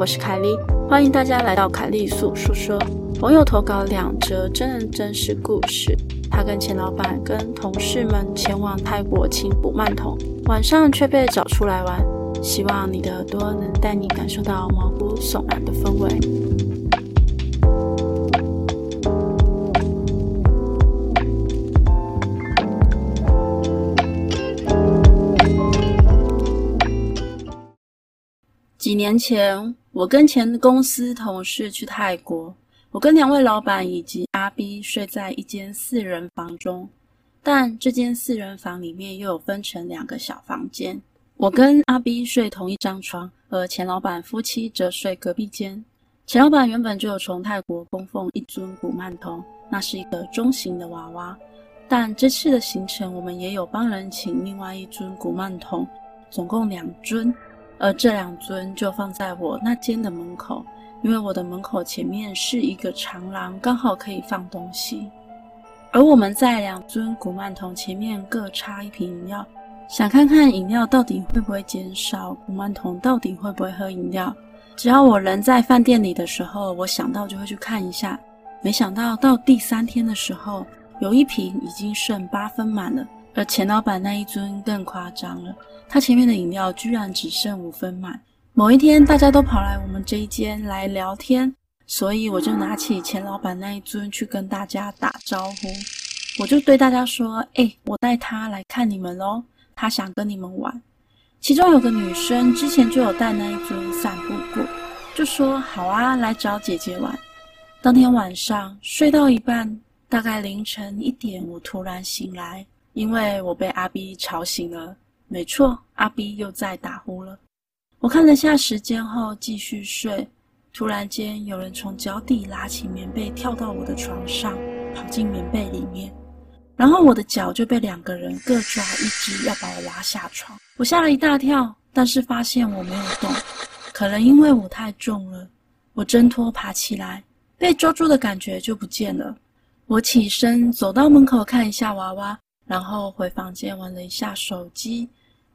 我是凯莉，欢迎大家来到凯莉粟说说。网友投稿两则真人真事故事，他跟钱老板跟同事们前往泰国请古曼童，晚上却被找出来玩。希望你的耳朵能带你感受到毛骨悚然的氛围。几年前，我跟前公司同事去泰国，我跟两位老板以及阿 B 睡在一间四人房中，但这间四人房里面又有分成两个小房间，我跟阿 B 睡同一张床，而钱老板夫妻则睡隔壁间。钱老板原本就有从泰国供奉一尊古曼童，那是一个中型的娃娃，但这次的行程我们也有帮人请另外一尊古曼童，总共两尊。而这两尊就放在我那间的门口，因为我的门口前面是一个长廊，刚好可以放东西。而我们在两尊古曼童前面各插一瓶饮料，想看看饮料到底会不会减少，古曼童到底会不会喝饮料。只要我人在饭店里的时候，我想到就会去看一下。没想到到第三天的时候，有一瓶已经剩八分满了。而钱老板那一尊更夸张了，他前面的饮料居然只剩五分满。某一天，大家都跑来我们这一间来聊天，所以我就拿起钱老板那一尊去跟大家打招呼。我就对大家说：“哎、我带他来看你们喽，他想跟你们玩。”其中有个女生之前就有带那一尊散步过，就说：“好啊，来找姐姐玩。”当天晚上睡到一半，大概凌晨一点，我突然醒来。因为我被阿 B 吵醒了，没错，阿 B 又在打呼了。我看了下时间后继续睡，突然间有人从脚底拉起棉被跳到我的床上，跑进棉被里面，然后我的脚就被两个人各抓一只要把我拉下床。我吓了一大跳，但是发现我没有动，可能因为我太重了。我挣脱爬起来，被抓住的感觉就不见了。我起身走到门口看一下娃娃。然后回房间玩了一下手机，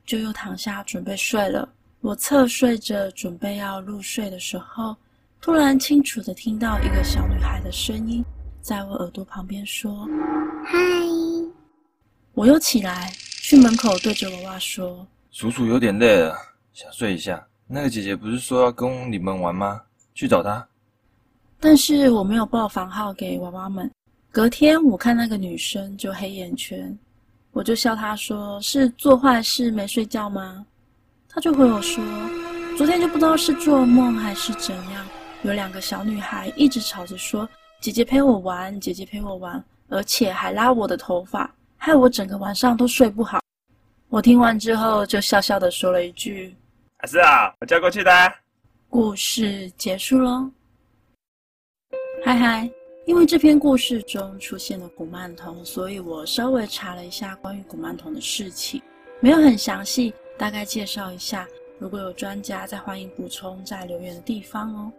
就又躺下准备睡了。我侧睡着准备要入睡的时候，突然清楚的听到一个小女孩的声音在我耳朵旁边说：“嗨。”我又起来去门口对着娃娃说：“叔叔有点累了，想睡一下。那个姐姐不是说要跟你们玩吗？去找她。”但是我没有报房号给娃娃们。隔天我看那个女生就黑眼圈。我就笑他说：“是做坏事没睡觉吗？”他就回我说：“昨天就不知道是做梦还是怎样，有两个小女孩一直吵着说‘姐姐陪我玩，姐姐陪我玩’，而且还拉我的头发，害我整个晚上都睡不好。”我听完之后就笑笑的说了一句：“是啊，我叫过去的。”故事结束喽。嗨嗨。因为这篇故事中出现了古曼童，所以我稍微查了一下关于古曼童的事情，没有很详细，大概介绍一下。如果有专家，再欢迎补充在留言的地方哦。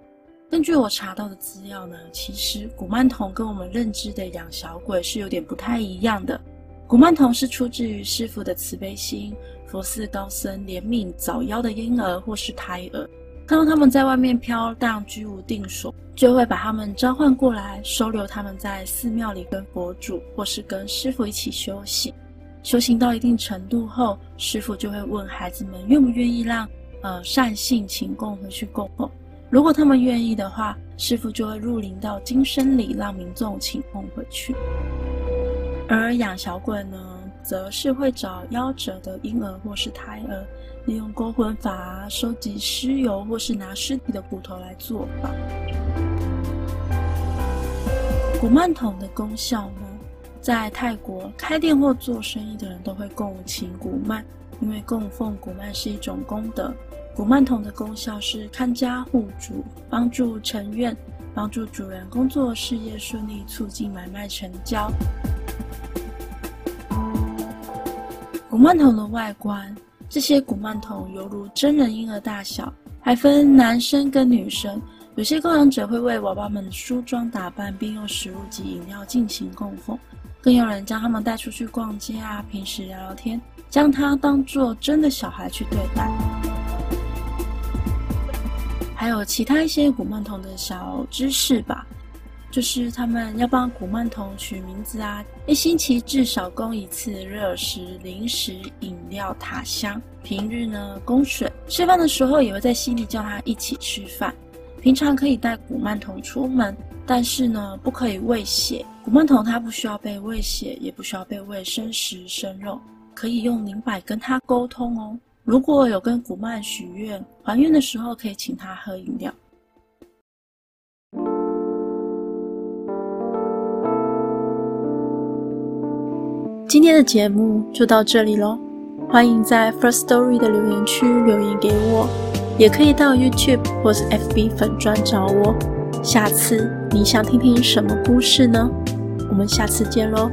根据我查到的资料呢，其实古曼童跟我们认知的养小鬼是有点不太一样的。古曼童是出自于师父的慈悲心，佛寺高僧怜悯早夭的婴儿或是胎儿。看到他们在外面飘荡居无定所，就会把他们召唤过来，收留他们在寺庙里跟佛祖或是跟师父一起修行。修行到一定程度后，师父就会问孩子们愿不愿意让呃善信请供回去供奉。如果他们愿意的话，师父就会入灵到金身里，让民众请供回去。而养小鬼呢，则是会找夭折的婴儿或是胎儿。利用勾魂法收集尸油，或是拿尸体的骨头来做法。古曼童的功效呢，在泰国开店或做生意的人都会供请古曼，因为供奉古曼是一种功德。古曼童的功效是看家护主，帮助成愿，帮助主人工作事业顺利，促进买卖成交。古曼童的外观。这些古曼童犹如真人婴儿大小，还分男生跟女生。有些供养者会为娃娃们梳妆打扮，并用食物及饮料进行供奉。更有人将他们带出去逛街啊，平时聊聊天，将他当做真的小孩去对待。还有其他一些古曼童的小知识吧。就是他们要帮古曼童取名字啊，一星期至少供一次热食、零食、饮料、塔香。平日呢供水，吃饭的时候也会在心里叫他一起吃饭。平常可以带古曼童出门，但是呢不可以喂血。古曼童他不需要被喂血，也不需要被喂生食生肉，可以用灵摆跟他沟通哦。如果有跟古曼许愿，还愿的时候可以请他喝饮料。今天的节目就到这里喽，欢迎在 First Story 的留言区留言给我，也可以到 YouTube 或是 FB 粉专找我。下次你想听听什么故事呢？我们下次见喽。